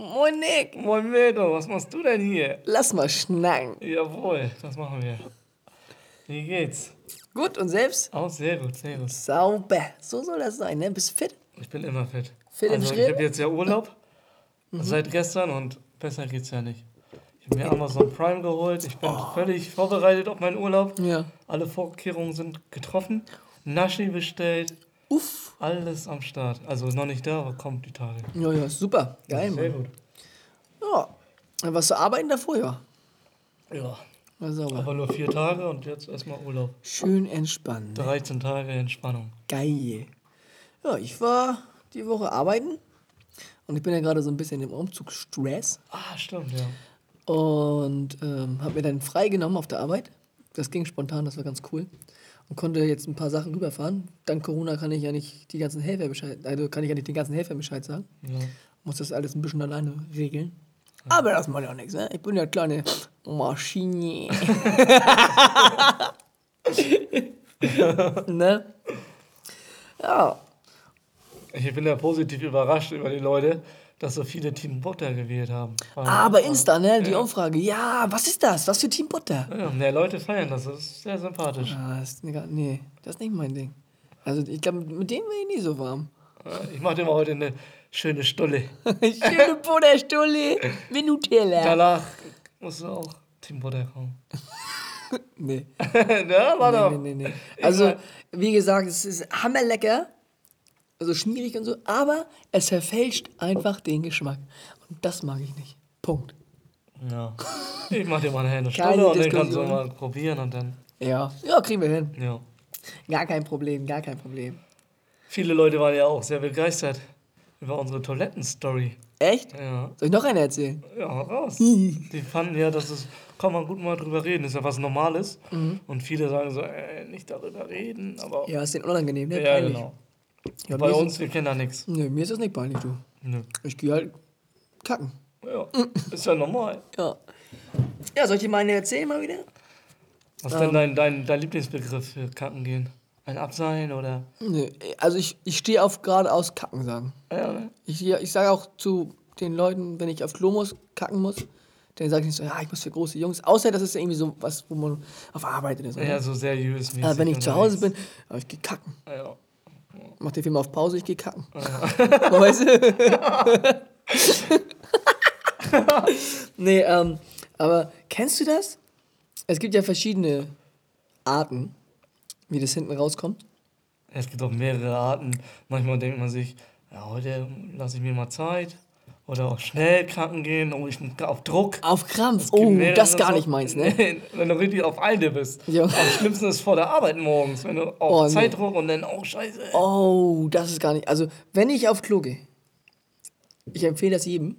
Moin Nick. Moin Medo, was machst du denn hier? Lass mal schnacken. Jawohl, das machen wir. Wie geht's? Gut und selbst? Auch sehr gut, sehr gut. Sauber. So soll das sein, ne? Bist fit? Ich bin immer fit. Fit im also, Schritt? ich habe jetzt ja Urlaub seit gestern und besser geht's ja nicht. Ich habe mir Amazon Prime geholt. Ich bin völlig vorbereitet auf meinen Urlaub. Ja. Alle Vorkehrungen sind getroffen. Naschi bestellt. Uff. Alles am Start. Also noch nicht da, aber kommt die Tage. Ja, ja, super. Geil, Sehr Mann. gut. Ja. Warst du arbeiten davor, ja. Ja. War sauber. Aber nur vier Tage und jetzt erstmal Urlaub. Schön entspannen. ne? 13 Tage Entspannung. Geil. Ja, ich war die Woche arbeiten. Und ich bin ja gerade so ein bisschen im Umzugsstress. Ah, stimmt, ja. Und ähm, habe mir dann freigenommen auf der Arbeit. Das ging spontan, das war ganz cool. Und konnte jetzt ein paar Sachen rüberfahren. Dank Corona kann ich ja nicht die ganzen Helfer Bescheid, also kann ich ja nicht den ganzen Helfer Bescheid sagen. ja. Muss das alles ein bisschen alleine regeln. Aber das macht ja nichts, ne? Ich bin ja kleine Maschine. ne? Ja. Ich bin ja positiv überrascht über die Leute, dass so viele Team Butter gewählt haben. Ah, bei Insta, ne? Die Umfrage. Ja, was ist das? Was für Team Butter? Ja, mehr Leute feiern das. Das ist sehr sympathisch. Ah, das ist, nee, das ist nicht mein Ding. Also ich glaube, mit dem wäre ich nie so warm. Ich mache dir mal heute eine schöne Stulle. Schöne Butterstulle mit Nutella. Danach musst du auch Team Butter kommen. Nee, ja, war doch. nee, nee, nee. Also, wie gesagt, es ist hammerlecker. Also schmierig und so, aber es verfälscht einfach den Geschmack. Und das mag ich nicht. Punkt. Ja. Ich mach dir mal eine Keine Stulle und dann kannst du mal probieren und dann. Ja, ja, kriegen wir hin. Ja. Gar kein Problem, gar kein Problem. Viele Leute waren ja auch sehr begeistert über unsere Toilettenstory. Echt? Ja. Soll ich noch eine erzählen? Ja, raus. Die fanden ja, dass es, kann man gut mal drüber reden, ist ja was Normales. Und viele sagen so, äh, nicht darüber reden, aber. Ja, ist den unangenehm, ne? Ja, Peinlich. genau. Ja, Bei uns, Ist, wir kennen da nichts. nö, mir ist das nicht peinlich, du. Nö. Ich gehe halt kacken. Ja, ist ja normal. Ja. Ja, soll ich dir mal eine erzählen mal wieder? Was ist denn dein, dein, dein Lieblingsbegriff für Kacken gehen? Ein Abseilen oder. Nö, also ich, ich stehe auf geradeaus kacken sagen. Ja, ne? Ich, ich sage auch zu den Leuten, wenn ich auf Klo muss, kacken muss, dann sage ich nicht so, ja, ich muss für große Jungs. Außer das ist irgendwie so was, wo man auf Arbeit oder so. Ja, so seriös. Aber wenn ich zu Hause bin, aber ich gehe kacken. Ja. Mach den Film auf Pause, ich gehe kacken. weißt du? nee, ähm, aber kennst du das? Es gibt ja verschiedene Arten, wie das hinten rauskommt. Es gibt auch mehrere Arten. Manchmal denkt man sich, ja, heute lasse ich mir mal Zeit. Oder auch schnell kacken gehen, oh, ich auf Druck. Auf Krampf. Gibt Oh, das gar so- nicht meins, ne? wenn du richtig auf Eile bist. Ja. Am schlimmsten ist vor der Arbeit morgens, wenn du auf Oh, nee. Zeitdruck und dann, oh Scheiße. Oh, das ist gar nicht. Also, wenn ich auf Klo gehe, ich empfehle das jedem,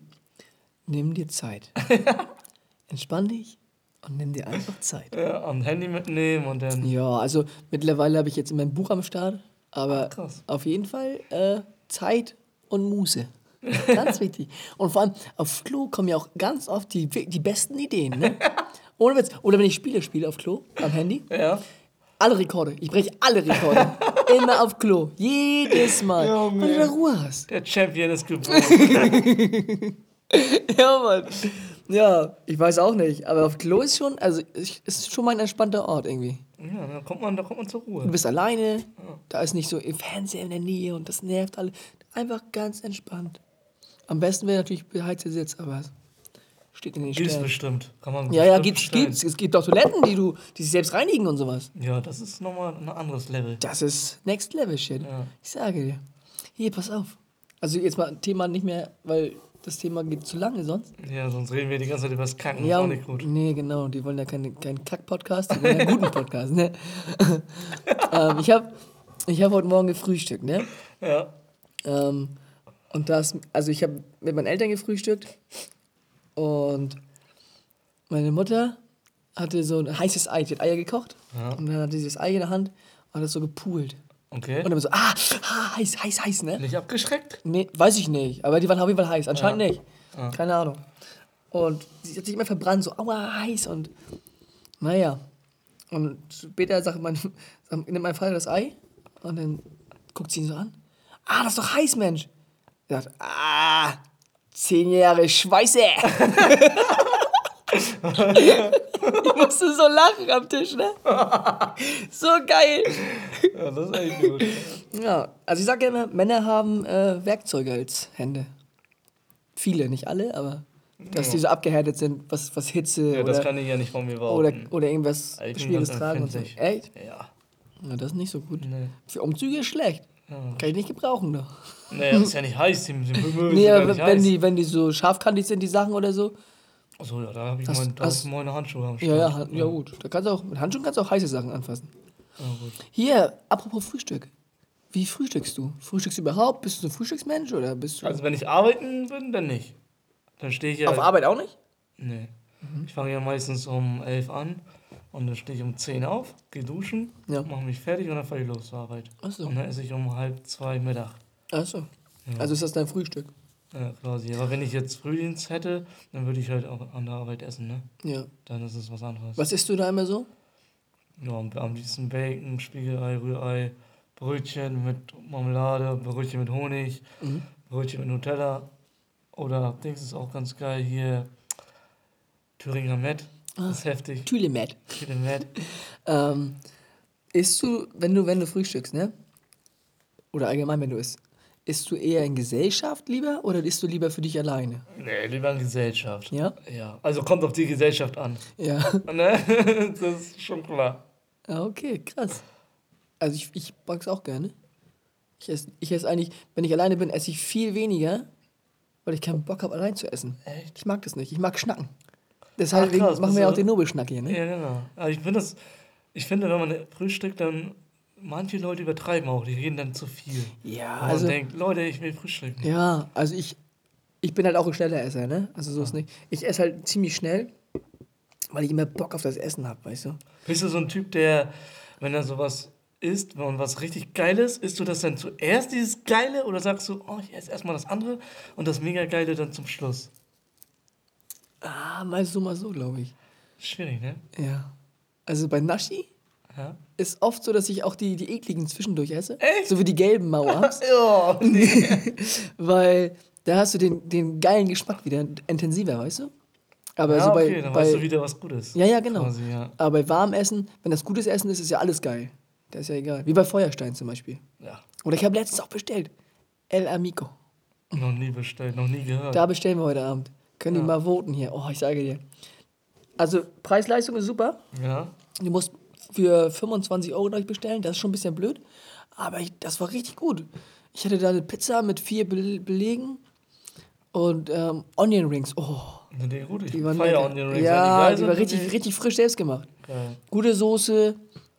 nimm dir Zeit. Entspann dich und nimm dir einfach Zeit. Ja, am Handy mitnehmen und dann. Ja, also mittlerweile habe ich jetzt mein Buch am Start, aber krass. auf jeden Fall äh, Zeit und Muße. Ganz wichtig. Und vor allem auf Klo kommen ja auch ganz oft die, die besten Ideen. Ne? Ohne Witz. Oder wenn ich Spiele spiele auf Klo, am Handy, Ja. alle Rekorde. Ich breche alle Rekorde. Immer auf Klo. Jedes Mal. Junge. Weil du da Ruhe hast. Der Champion ist geboren. Ja, Mann. Ja, ich weiß auch nicht. Aber auf Klo ist schon, also ich- ist schon mein entspannter Ort irgendwie. ja, da kommt man, da kommt man zur Ruhe. Du bist alleine, da ist nicht so im Fernseher in der Nähe und das nervt alle. Einfach ganz entspannt. Am besten wäre natürlich beheizter Sitz, aber es steht in den Gibt's Sternen. bestimmt. Kann man Ja, ja, gibt's, bestellen. gibt's. Es gibt auch Toiletten, die du, die sich selbst reinigen und sowas. Ja, das ist nochmal ein anderes Level. Das ist Next Level Shit. Ja. Ich sage dir. Hier, pass auf. Also jetzt mal Thema nicht mehr, weil das Thema geht zu lange sonst. Ja, sonst reden wir die ganze Zeit über das Kacken. Ja, und- nicht gut. nee, genau. Die wollen ja keine, keinen Kack-Podcast, die wollen ja einen guten Podcast, ne? ähm, ich habe ich hab heute Morgen gefrühstückt, ne? Ja. Ähm, und das, also ich habe mit meinen Eltern gefrühstückt und meine Mutter hatte so ein heißes Ei, die hat Eier gekocht Ja. und dann hat sie das Ei in der Hand und hat das so gepoolt. Okay. Und dann so, ah, ah, heiß, heiß, heiß, ne? Nicht abgeschreckt? Nee, weiß ich nicht, aber die waren auf jeden Fall heiß, anscheinend Ja. nicht. Keine Ahnung. Und sie hat sich immer verbrannt, so, aua, heiß und naja. Und später sagt mein, nimmt mein Vater das Ei und dann guckt sie ihn so an. Ah, das ist doch heiß, Mensch. Sagt, ah, Zehn Jahre Schweiße. ich musste so lachen am Tisch, ne? So geil. Ja, das ist echt gut. Ja, also ich sage immer, Männer haben äh, Werkzeuge als Hände. Viele, nicht alle, aber dass die so abgehärtet sind, was, was Hitze Ja, oder, das kann ich ja nicht von mir oder, behaupten. oder irgendwas Schwieriges tragen und so. Echt? Ja. Ja, das ist nicht so gut. Nee. Für Umzüge ist schlecht. Kann ich nicht gebrauchen, doch. Naja, ist ja nicht heiß. Die, die Nee, ja aber wenn heiß. die, wenn die so scharfkantig sind, die Sachen oder so. Achso, ja, da habe ich Hast- mein, da hast- hab ich meine Handschuhe am Ja, ja, Start. ja, gut. Da kannst du auch, mit Handschuhen kannst du auch heiße Sachen anfassen. Ja, gut. Hier, apropos Frühstück. Wie frühstückst du? Frühstückst du überhaupt? Bist du ein Frühstücksmensch oder bist du. Also wenn ich arbeiten bin, dann nicht. Dann stehe ich ja. auf Arbeit auch nicht? Nee. Mhm. Ich fange ja meistens um 11 an und dann stehe ich um 10 auf, gehe duschen, Ja. mache mich fertig und dann fahre ich los zur Arbeit. Achso. Und dann esse ich um halb zwei Mittag. Achso. Also ist das dein Frühstück? Ja, quasi. Aber wenn ich jetzt Frühdienst hätte, dann würde ich halt auch an der Arbeit essen, ne? Ja. Dann ist es was anderes. Was isst du da immer so? Ja, am, am liebsten Bacon, Spiegelei, Rührei, Brötchen mit Marmelade, Brötchen mit Honig, Mhm. Brötchen mit Nutella. Oder Dings ist auch ganz geil hier. Thüringer Met. Ah. Das ist heftig. Tülemet. Met. Ähm, isst du, wenn du, wenn du frühstückst, ne? Oder allgemein, wenn du isst, isst du eher in Gesellschaft lieber oder isst du lieber für dich alleine? Nee, lieber in Gesellschaft. Ja? Ja. Also kommt auf die Gesellschaft an. Ja. Ne? Das ist schon klar. Ah, okay, krass. Also ich, ich mag's auch gerne. Ich esse ich ess eigentlich, wenn ich alleine bin, esse ich viel weniger, weil ich keinen Bock habe, allein zu essen. Echt? Ich mag das nicht. Ich mag Schnacken. Deshalb krass, machen wir ja auch den Nobelschnack hier, ne? Ja, genau. Aber ich finde das, ich finde, wenn man frühstückt, dann manche Leute übertreiben auch, die reden dann zu viel. Ja, Und also, man denkt, Leute, ich will frühstücken. ja, also ich, ich bin halt auch ein schneller Esser, ne? Also so ist nicht. Ich esse halt ziemlich schnell, weil ich immer Bock auf das Essen habe, weißt du? Bist du so ein Typ, der, wenn er sowas isst, wenn man was richtig Geiles, isst du das dann zuerst, dieses Geile, oder sagst du, oh, ich esse erstmal das andere und das mega Geile dann zum Schluss? Ah, mal so, mal so, glaube ich. Schwierig, ne? Ja. Also bei Nashi Ja. ist oft so, dass ich auch die, die ekligen zwischendurch esse. Echt? So wie die gelben Mauers. Ja. weil da hast du den, den geilen Geschmack wieder intensiver, weißt du? Aber Ja, so bei, okay, dann bei weißt du wieder was Gutes. Ja, ja, genau. Quasi, ja. Aber bei warmem Essen, wenn das gutes Essen ist, ist ja alles geil. Das ist ja egal. Wie bei Feuerstein zum Beispiel. ja. Oder ich habe letztens auch bestellt. El Amico. Noch nie bestellt, noch nie gehört. Da bestellen wir heute Abend. Können die mal voten hier. Oh, ich sage dir. Also, Preis-Leistung ist super. Ja. Du musst für 25 Euro, glaube ich, bestellen. Das ist schon ein bisschen blöd. Aber ich, das war richtig gut. Ich hatte da eine Pizza mit vier Be Belegen und ähm, Onion Rings. Oh, Die, gut, die waren lecker. Onion Rings. Ja, die geil war richtig, dann richtig frisch selbst gemacht. Geil. Gute Soße.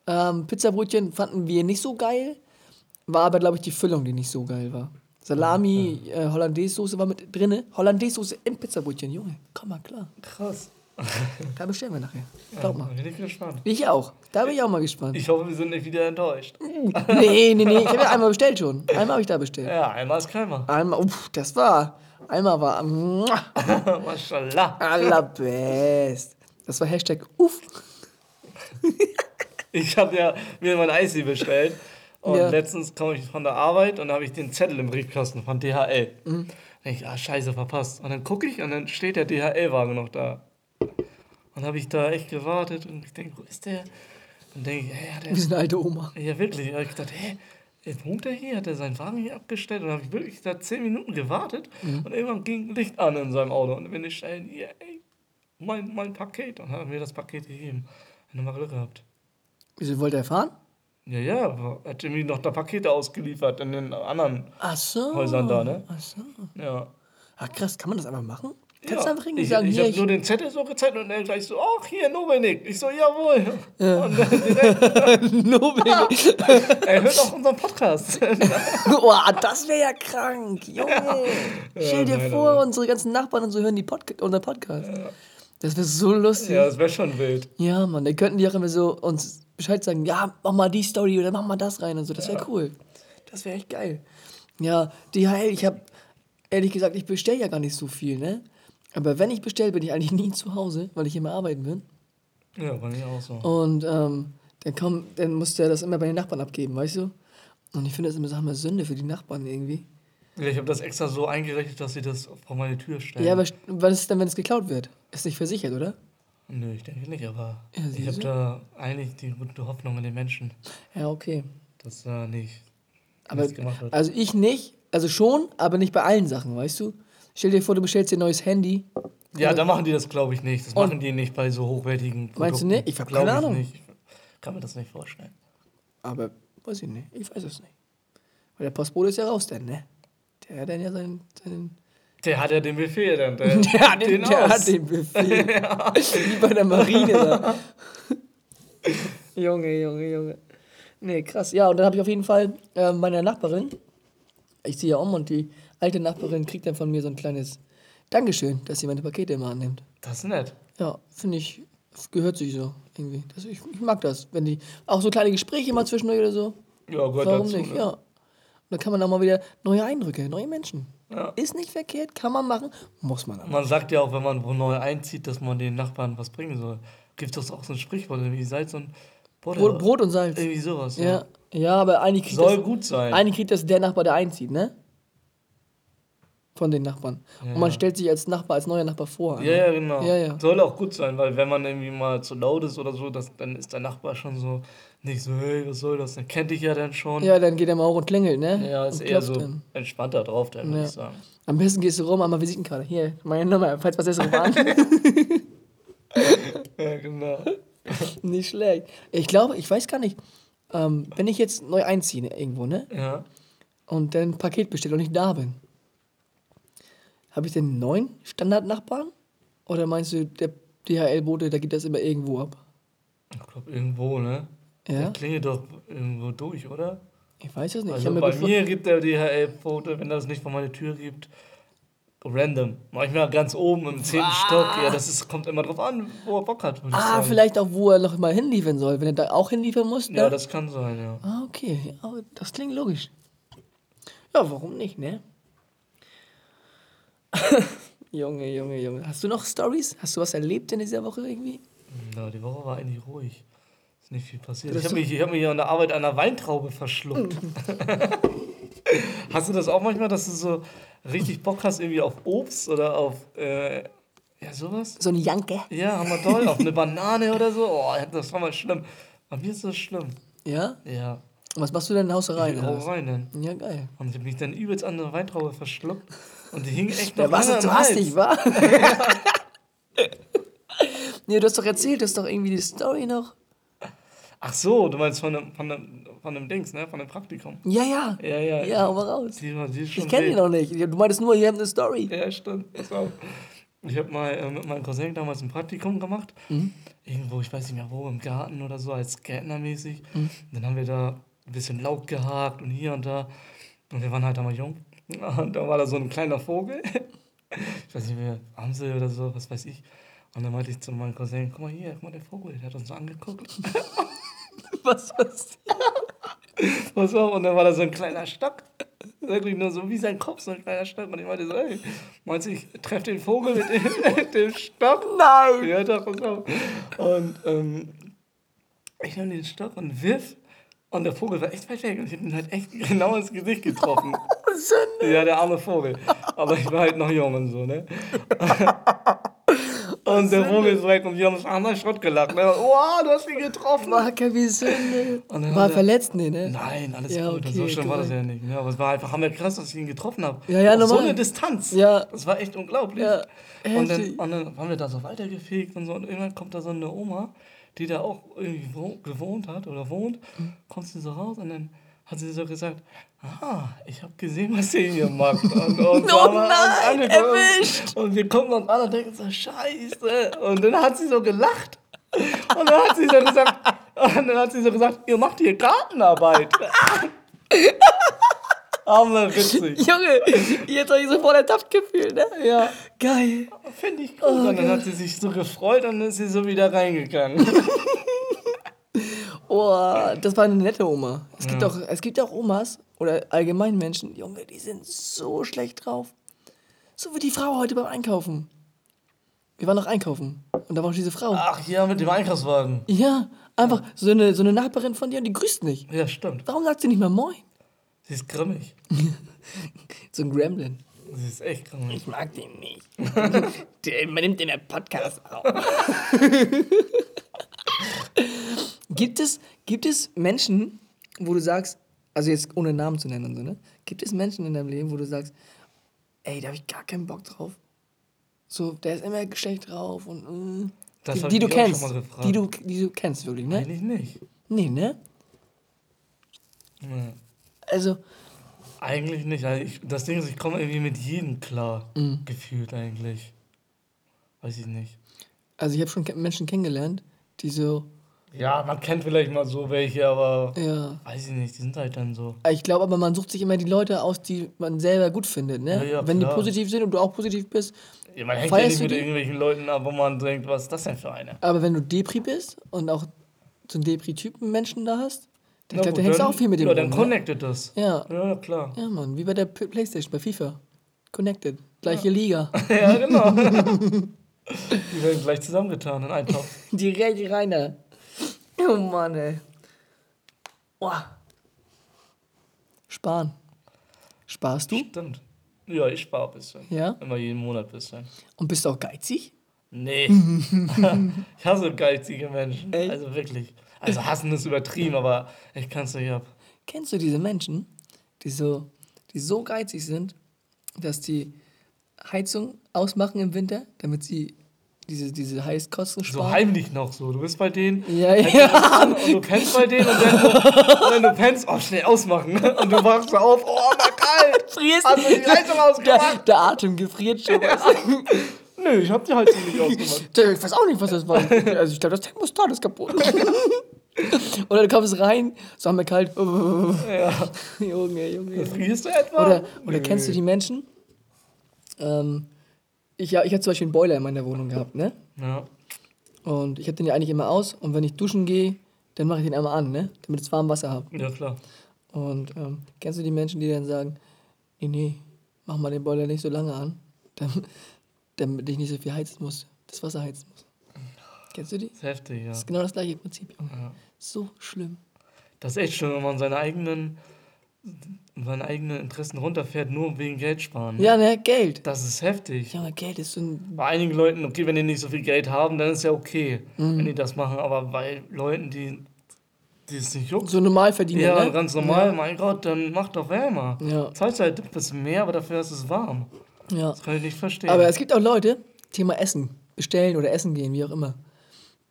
Ähm, Pizzabrötchen fanden wir nicht so geil. War aber, glaube ich, die Füllung, die nicht so geil war. Salami, äh, Hollandaise-Soße war mit drinne. Hollandaise-Soße im Pizzabrötchen, Junge. Komm mal klar. Krass. Da bestellen wir nachher. Glaub mal. Bin ich gespannt. Ich auch. Da bin ich auch mal gespannt. Ich hoffe, wir sind nicht wieder enttäuscht. Nee, nee, nee. Ich habe ja einmal bestellt schon. Einmal habe ich da bestellt. Ja, einmal ist keinmal. Einmal, uff, das war. Einmal war. Maschallah. Allerbest. Das war Hashtag uff. Ich habe ja mir mein Eisi bestellt. Und Ja. letztens komme ich von der Arbeit und da habe ich den Zettel im Briefkasten von DHL. Mhm. Denke ich, ah, scheiße, verpasst. Und dann gucke ich und dann steht der DHL-Wagen noch da. Und habe ich da echt gewartet und ich denke, wo ist der? Und denke ich, hey, hat Wir sind eine alte Oma. er. Ja, wirklich. Habe ich gedacht, hä? Wohnt er hier? Hat er seinen Wagen hier abgestellt? Und habe ich wirklich da zehn Minuten gewartet Mhm. und irgendwann ging Licht an in seinem Auto. Und dann bin ich schnell, hier, ey, mein, mein Paket. Und hat er mir das Paket gegeben. Eine mal Glück gehabt. Wieso wollte er fahren? Ja, ja, er hat irgendwie noch da Pakete ausgeliefert in den anderen Ach so. Häusern da, ne? Ach so. Ja. Ach krass, kann man das einfach machen? Kannst ja. du einfach irgendwie ich sagen, ich hier, habe ich, nur den Zettel so gezeigt und er gleich so, ach, hier, Novenik. Ich so, jawohl. Und dann direkt, Nobel. er hört auch unseren Podcast. Boah, das wäre ja krank, Junge. Stell dir nein, vor, aber- unsere ganzen Nachbarn und so hören die Podca unseren Podcast. Das wäre so lustig. ja, das wäre schon wild. Ja, Mann, dann könnten die auch immer so uns Bescheid sagen, ja, mach mal die Story oder mach mal das rein und so. Das wäre cool. Das wäre echt geil. Ja, DHL, ich habe ehrlich gesagt, ich bestelle ja gar nicht so viel, ne? Aber wenn ich bestelle, bin ich eigentlich nie zu Hause, weil ich immer arbeiten bin. Ja, bei mir auch so. Und ähm, dann, komm, dann muss der das immer bei den Nachbarn abgeben, weißt du? Und ich finde das immer so eine Sünde für die Nachbarn irgendwie. Ja, ich habe das extra so eingerichtet, dass sie das vor meine Tür stellen. Ja, aber was ist denn, wenn es geklaut wird? Ist nicht versichert, oder? Nö, ich denke nicht, aber Ja, ich habe da eigentlich die gute Hoffnung in den Menschen, Ja, okay. dass da nicht Aber, gemacht wird. also ich nicht, also schon, aber nicht bei allen Sachen, weißt du? Stell dir vor, du bestellst dir ein neues Handy. Ja, da machen die das, glaube ich, nicht. Das machen die nicht bei so hochwertigen Produkten. Meinst du nicht? Ich hab Glaub keine Ahnung. Nicht. Ich kann mir das nicht vorstellen. Aber weiß ich nicht. Ich weiß es nicht. Weil der Postbote ist ja raus dann, ne? Der hat dann ja seinen. seinen Der hat ja den Befehl dann. Der, der hat den, der hat den Befehl. Wie bei der Marine da. Junge, Junge, Junge. Nee, krass. Ja, und dann habe ich auf jeden Fall äh, meiner Nachbarin, ich ziehe ja um und die alte Nachbarin kriegt dann von mir so ein kleines Dankeschön, dass sie meine Pakete immer annimmt. Das ist nett. Ja, finde ich, gehört sich so irgendwie. Das, ich, ich mag das, wenn die auch so kleine Gespräche mal zwischendurch oder so. Ja, gehört Warum dazu. nicht? ne? Ja. Und da kann man auch mal wieder neue Eindrücke, neue Menschen. Ja. Ist nicht verkehrt, kann man machen, muss man aber. Man sagt ja auch, wenn man wo neu einzieht, dass man den Nachbarn was bringen soll. Gibt es auch so ein Sprichwort, irgendwie Salz und Butter. Brot, Brot und Salz. Irgendwie sowas. Ja, ja, aber eigentlich kriegt, Soll das, gut sein. eigentlich kriegt das der Nachbar, der einzieht, ne? Von den Nachbarn. Und man Ja. stellt sich als Nachbar, als neuer Nachbar vor. Ja, ja, genau. Ja, ja. Soll auch gut sein, weil wenn man irgendwie mal zu laut ist oder so, das, dann ist der Nachbar schon so nicht so, hey, was soll das? Dann kennt dich ja dann schon. Ja, dann geht er mal hoch und klingelt, ne? Ja, ist eher so dann. entspannter drauf, dann würde Ja. ich sagen. Am besten gehst du rum, einmal Visitenkarte. Hier, meine Nummer, falls was ist, an. Ja, genau. nicht schlecht. Ich glaube, ich weiß gar nicht, ähm, wenn ich jetzt neu einziehe ne, irgendwo, ne? Ja. Und dann ein Paket bestelle und ich da bin, habe ich denn neuen Standardnachbarn? Oder meinst du, der DHL-Bote, da geht das immer irgendwo ab? Ich glaube, irgendwo, ne? Ja? Der klingelt doch irgendwo durch, oder? Ich weiß es nicht. ich Also mir bei bevor- mir gibt der DHL-Foto, wenn das nicht vor meine Tür gibt, random. Manchmal ganz oben im zehnten Stock. Ja, das ist, kommt immer drauf an, wo er Bock hat, Ah, sagen. vielleicht auch, wo er noch mal hinliefern soll, wenn er da auch hinliefern muss. Ne? Ja, das kann sein, ja. ah, okay. Ja, das klingt logisch. Ja, warum nicht, ne? Junge, Junge, Junge. Hast du noch Stories? Hast du was erlebt in dieser Woche irgendwie? Ja, die Woche war eigentlich ruhig. Ist nicht viel passiert. Ich habe mich, ich hab mich an der Arbeit an einer Weintraube verschluckt. hast du das auch manchmal, dass du so richtig Bock hast irgendwie auf Obst oder auf äh, ja sowas? So ein Janke. Ja, haben wir toll. auf eine Banane oder so. Oh, das war mal schlimm. Bei mir ist das schlimm. Ja? Ja. Was machst du denn in Hauserei? Ich oder hau was? rein dann. Ja, geil. Und ich habe mich dann übelst an der Weintraube verschluckt. Und die hing echt noch so lange zu im Hals. hastig, wa? nee, du hast doch erzählt, du hast doch irgendwie die Story noch. Ach so, du meinst von dem, von dem, von dem Dings, ne? Von dem Praktikum. Ja, ja. Ja, ja. Ja, hau mal raus. Die, die Ich kenne die noch nicht. Du meintest nur, ihr habt eine Story. Ja, stimmt. Pass auf. Ich habe mal äh, mit meinem Cousin damals ein Praktikum gemacht. Mhm. Irgendwo, ich weiß nicht mehr wo, im Garten oder so, als Gärtnermäßig. Mhm. Dann haben wir da ein bisschen Laub gehakt und hier und da. Und wir waren halt einmal jung. Und da war da so ein kleiner Vogel. Ich weiß nicht mehr, Amsel oder so, was weiß ich. Und dann meinte ich zu meinem Cousin, guck mal hier, guck mal der Vogel, der hat uns so angeguckt. Was, was? Pass auf, und dann war da so ein kleiner Stock. Wirklich nur so wie sein Kopf, so ein kleiner Stock. Und ich meinte so, ey, meinst du, ich treffe den Vogel mit dem, mit dem Stock? Nein! Ja, doch, pass auf. Und ähm, ich nehme den Stock und wirf. Und der Vogel war echt weit weg. Und ich habe ihn halt echt genau ins Gesicht getroffen. Sünde. Ja, der arme Vogel. Aber ich war halt noch jung und so, ne? Und der Vogel ist weg und wir haben uns einmal Schrott gelacht. Ne? Wow, du hast ihn getroffen. Marke, wie Sünde. War er- verletzt, nee, ne? Nein, alles Ja, gut. okay, so schlimm war das ja nicht. Ja, aber es war einfach hammer krass, dass ich ihn getroffen habe. Ja, ja, Auf so normal. eine Distanz. Ja. Das war echt unglaublich. Ja, und, dann, und dann haben wir da so weitergefegt und so. Und irgendwann kommt da so eine Oma, die da auch irgendwie wo, gewohnt hat oder wohnt. Mhm. Kommt sie so raus und dann hat sie so gesagt, ah, ich habe gesehen, was ihr hier macht. Und, und Oh uns nein, angeguckt. erwischt. Und wir gucken uns an und denken so, scheiße. Und dann hat sie so gelacht. Und dann hat sie so gesagt, und dann hat sie so gesagt, ihr macht hier Gartenarbeit. Hammer witzig. Junge, jetzt habe ich sofort ertappt gefühlt, ne? Ja, Geil. finde ich cool. und dann hat sie sich so gefreut und dann ist sie so wieder reingegangen. Oh, das war eine nette Oma. Es gibt, Ja. auch, es gibt auch Omas oder allgemein Menschen, Junge, die sind so schlecht drauf. So wie die Frau heute beim Einkaufen. Wir waren noch einkaufen und da war auch diese Frau. Ach ja, mit dem Einkaufswagen. Ja, einfach so eine, so eine Nachbarin von dir und die grüßt nicht. Ja, stimmt. Warum sagt sie nicht mal Moin? Sie ist grimmig. so ein Gremlin. Das ist echt krank. Ich mag den nicht. der, man nimmt den der Podcast auf. gibt, es, gibt es Menschen, wo du sagst, also jetzt ohne Namen zu nennen und so, ne? Gibt es Menschen in deinem Leben, wo du sagst, ey, da habe ich gar keinen Bock drauf? So, der ist immer schlecht drauf und. Äh, Das die, die du kennst. Die du, die du kennst wirklich, ne? Eigentlich nicht. Nee, ne? Nee. Also, Eigentlich nicht. Also ich, das Ding ist, ich komme irgendwie mit jedem klar. Mhm. Gefühlt eigentlich. Weiß ich nicht. also ich habe schon Menschen kennengelernt, die so, Ja, man kennt vielleicht mal so welche, aber ja. weiß ich nicht, die sind halt dann so. Ich glaube aber, man sucht sich immer die Leute aus, die man selber gut findet, ne? Ja, ja, Wenn die klar. positiv sind und du auch positiv bist. Ja, man hängt ja nicht mit die? irgendwelchen Leuten ab, wo man denkt, was ist das denn für eine? Aber wenn du Depri bist und auch so einen Depri-Typen Menschen da hast, dann, Na glaub, gut, dann hängst du dann- auch viel mit dem Ja, dann rum, ne? connected das. Ja, Ja, klar. ja, Mann, wie bei der P- Playstation, bei FIFA. Connected. Gleiche Liga. Ja, genau. die werden gleich zusammengetan in einen Topf. Direkt reiner. Oh Mann, ey. Boah. Sparen. Sparst du? Stimmt. Ja, ich spare ein bisschen. Ja? Immer jeden Monat ein bisschen. Und bist du auch geizig? Nee. ich hasse geizige Menschen. Echt? Also wirklich. Also hassen ist übertrieben, aber ich kann es nicht ab. Kennst du diese Menschen, die so, die so geizig sind, dass die Heizung ausmachen im Winter, damit sie diese, diese Heißkosten So sparen? heimlich noch so. Du bist bei denen, ja, ja. und du pennst bei denen und wenn du pennst, oh, schnell ausmachen. Und du wachst so auf, oh, mal kalt. Frierst Hast du die Heizung der, ausgemacht? der Atem gefriert schon. Nö, ich hab die Heizung nicht ausgemacht. Ich weiß auch nicht, was das war. Also ich glaube, das Thermostat ist kaputt. Oder du kommst rein, so haben wir kalt. Ja. Junge, Junge. Frierst du etwa? Oder, oder Nö. kennst du die Menschen? Ähm, ich, ja, ich hatte zum Beispiel einen Boiler in meiner Wohnung gehabt, ne? Ja. Und ich habe den ja eigentlich immer aus. Und wenn ich duschen gehe, dann mache ich den einmal an, ne? Damit ich warm Wasser habe. ja, klar. Und ähm, kennst du die Menschen, die dann sagen, nee, nee, mach mal den Boiler nicht so lange an, damit, damit ich nicht so viel heizen muss, das Wasser heizen muss. Kennst du die? Das ist heftig, ja. Das ist genau das gleiche Prinzip. Ja. So schlimm. Das ist echt schön, wenn man seine eigenen, seine eigenen Interessen runterfährt, nur wegen Geld sparen. ne? Ja, ne, Geld. Das ist heftig. Junge, Geld ist so ein. Bei einigen Leuten, okay, wenn die nicht so viel Geld haben, dann ist ja okay, Mhm. wenn die das machen. Aber bei Leuten, die, die es nicht juckt, So normal verdienen. ja, ne? ganz normal, mein Gott, dann mach doch wärmer. Ja. Zahlst halt ein bisschen mehr, aber dafür ist es warm. Ja. Das kann ich nicht verstehen. Aber es gibt auch Leute, Thema Essen, bestellen oder essen gehen, wie auch immer,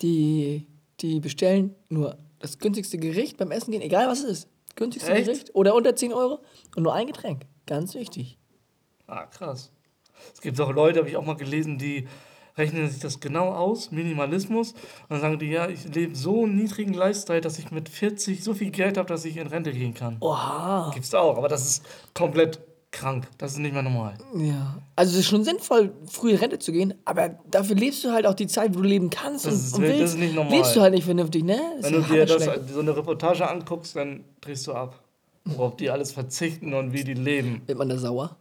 die, die bestellen nur das günstigste Gericht beim Essen gehen, egal was es ist. Günstigste Echt? Gericht oder unter 10 Euro und nur ein Getränk. Ganz wichtig. ah, krass. Es gibt auch Leute, habe ich auch mal gelesen, die rechnen sich das genau aus, Minimalismus, und dann sagen die, ja, ich lebe so einen niedrigen Lifestyle, dass ich mit 40 so viel Geld habe, dass ich in Rente gehen kann. Oha. Gibt's auch, aber das ist komplett krank. Das ist nicht mehr normal. Ja. Also es ist schon sinnvoll, früh in Rente zu gehen, aber dafür lebst du halt auch die Zeit, wo du leben kannst Das und, ist- und das willst. ist nicht normal. Lebst du halt nicht vernünftig, ne? Das Wenn du dir das, so eine Reportage anguckst, dann drehst du ab. Worauf die alles verzichten und wie die leben. Wird man da sauer?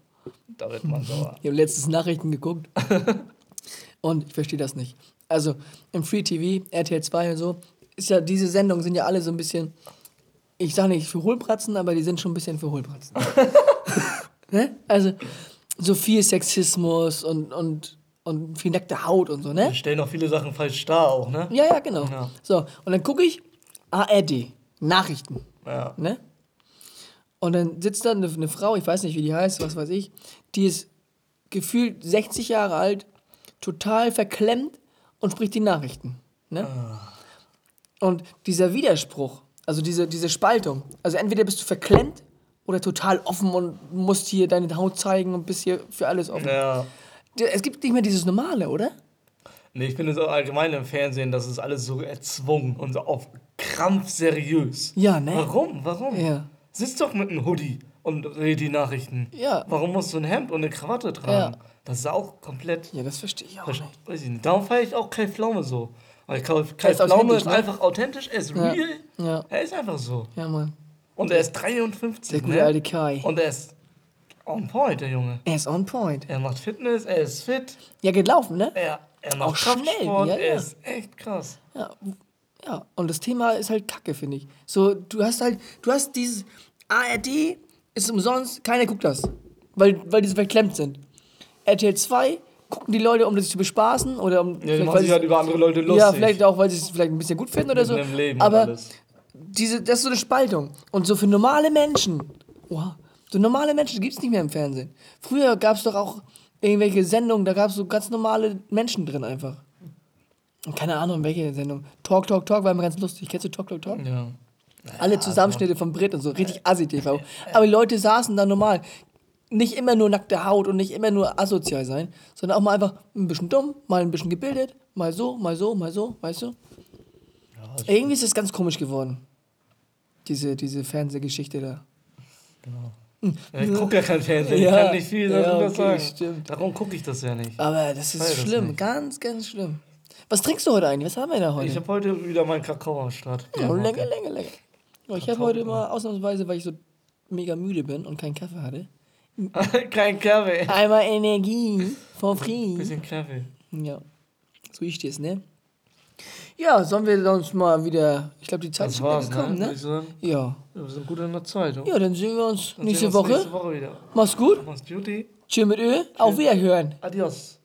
Da wird man sauer. Ich habe letztens Nachrichten geguckt und ich verstehe das nicht. Also im Free TV, RTL 2 und so, ist ja, diese Sendungen sind ja alle so ein bisschen, ich sage nicht für Hohlbratzen, aber die sind schon ein bisschen für Hohlbratzen. ne? Also so viel Sexismus und, und, und viel nackte Haut und so, ne? Die stellen auch viele Sachen falsch dar auch, ne? Ja, ja, genau. Ja. So, und dann gucke ich ARD, Nachrichten, Ja. ne? Und dann sitzt da eine, eine Frau, ich weiß nicht, wie die heißt, was weiß ich, die ist gefühlt 60 Jahre alt, total verklemmt und spricht die Nachrichten. Ne? Und dieser Widerspruch, also diese, diese Spaltung, also entweder bist du verklemmt oder total offen und musst hier deine Haut zeigen und bist hier für alles offen. Ja. Es gibt nicht mehr dieses Normale, oder? Nee, ich finde es auch allgemein im Fernsehen, das ist alles so erzwungen und so auf Krampf seriös. Ja, ne? Warum? Warum? Ja. Sitz doch mit einem Hoodie und red die Nachrichten. Ja. Warum musst du ein Hemd und eine Krawatte tragen? Ja. Das ist auch komplett. Ja, das verstehe ich auch Weiß nicht. ich nicht. Darum feiere ich auch Kai Pflaume so. Weil Kai, Kai ist Pflaume ist ne? einfach authentisch, er ist Ja. real. Ja. Er ist einfach so. Ja, Mann. Und er ist 53. Der gute ne? alte Kai. Und er ist on point, der Junge. Er ist on point. Er macht Fitness, er ist fit, Ja, geht laufen, ne? er, er macht Auch schnell, Kraftsport, ja, er ja. ist echt krass. Ja, ja, und das Thema ist halt Kacke, finde ich. So, du hast halt, du hast dieses ARD, ist umsonst, keiner guckt das. Weil, weil die so verklemmt sind. RTL 2 gucken die Leute, um sich zu bespaßen oder um. Ja, die vielleicht, machen sich sie- halt über andere Leute lustig. ja, vielleicht auch, weil sie es vielleicht ein bisschen gut finden oder so. Mit dem Leben und Aber alles. Diese, das ist so eine Spaltung. Und so für normale Menschen, wow, so normale Menschen gibt es nicht mehr im Fernsehen. Früher gab es doch auch irgendwelche Sendungen, da gab es so ganz normale Menschen drin einfach. Und keine Ahnung, welche Sendung. Talk, Talk, Talk war immer ganz lustig. Kennst du Talk, Talk, Talk? Ja. Alle Zusammenschnitte von Brit und so, richtig Assi-TV. Aber die Leute saßen da normal. Nicht immer nur nackte Haut und nicht immer nur asozial sein, sondern auch mal einfach ein bisschen dumm, mal ein bisschen gebildet, mal so, mal so, mal so, weißt du? Irgendwie ist es ganz komisch geworden. Diese, diese Fernsehgeschichte da. Ja, ich gucke ja kein Fernsehen, Ja, ich kann nicht viel ja, darüber okay, sagen. stimmt. Darum gucke ich das ja nicht. Aber das ist das schlimm, nicht. ganz, ganz schlimm. Was trinkst du heute eigentlich? Was haben wir da heute? Ich habe heute wieder meinen Kakao am Start. oh, lecker, lecker, lecker. Oh, ich habe heute mal ausnahmsweise, weil ich so mega müde bin und keinen Kaffee hatte, Kein Kaffee. einmal Energie for free. Bisschen Kaffee. Ja, so ist es, ne? Ja, sollen wir uns mal wieder. Ich glaube, die Zeit Das ist schon war's, gekommen, ne? ne? Ja. Ja, wir sind gut in der Zeit. oder? Ja, dann sehen wir uns nächste sehen wir uns Woche. Nächste Woche wieder. Mach's gut. Mach's Beauty. Chill mit Öl. Auf Wiederhören. Adios.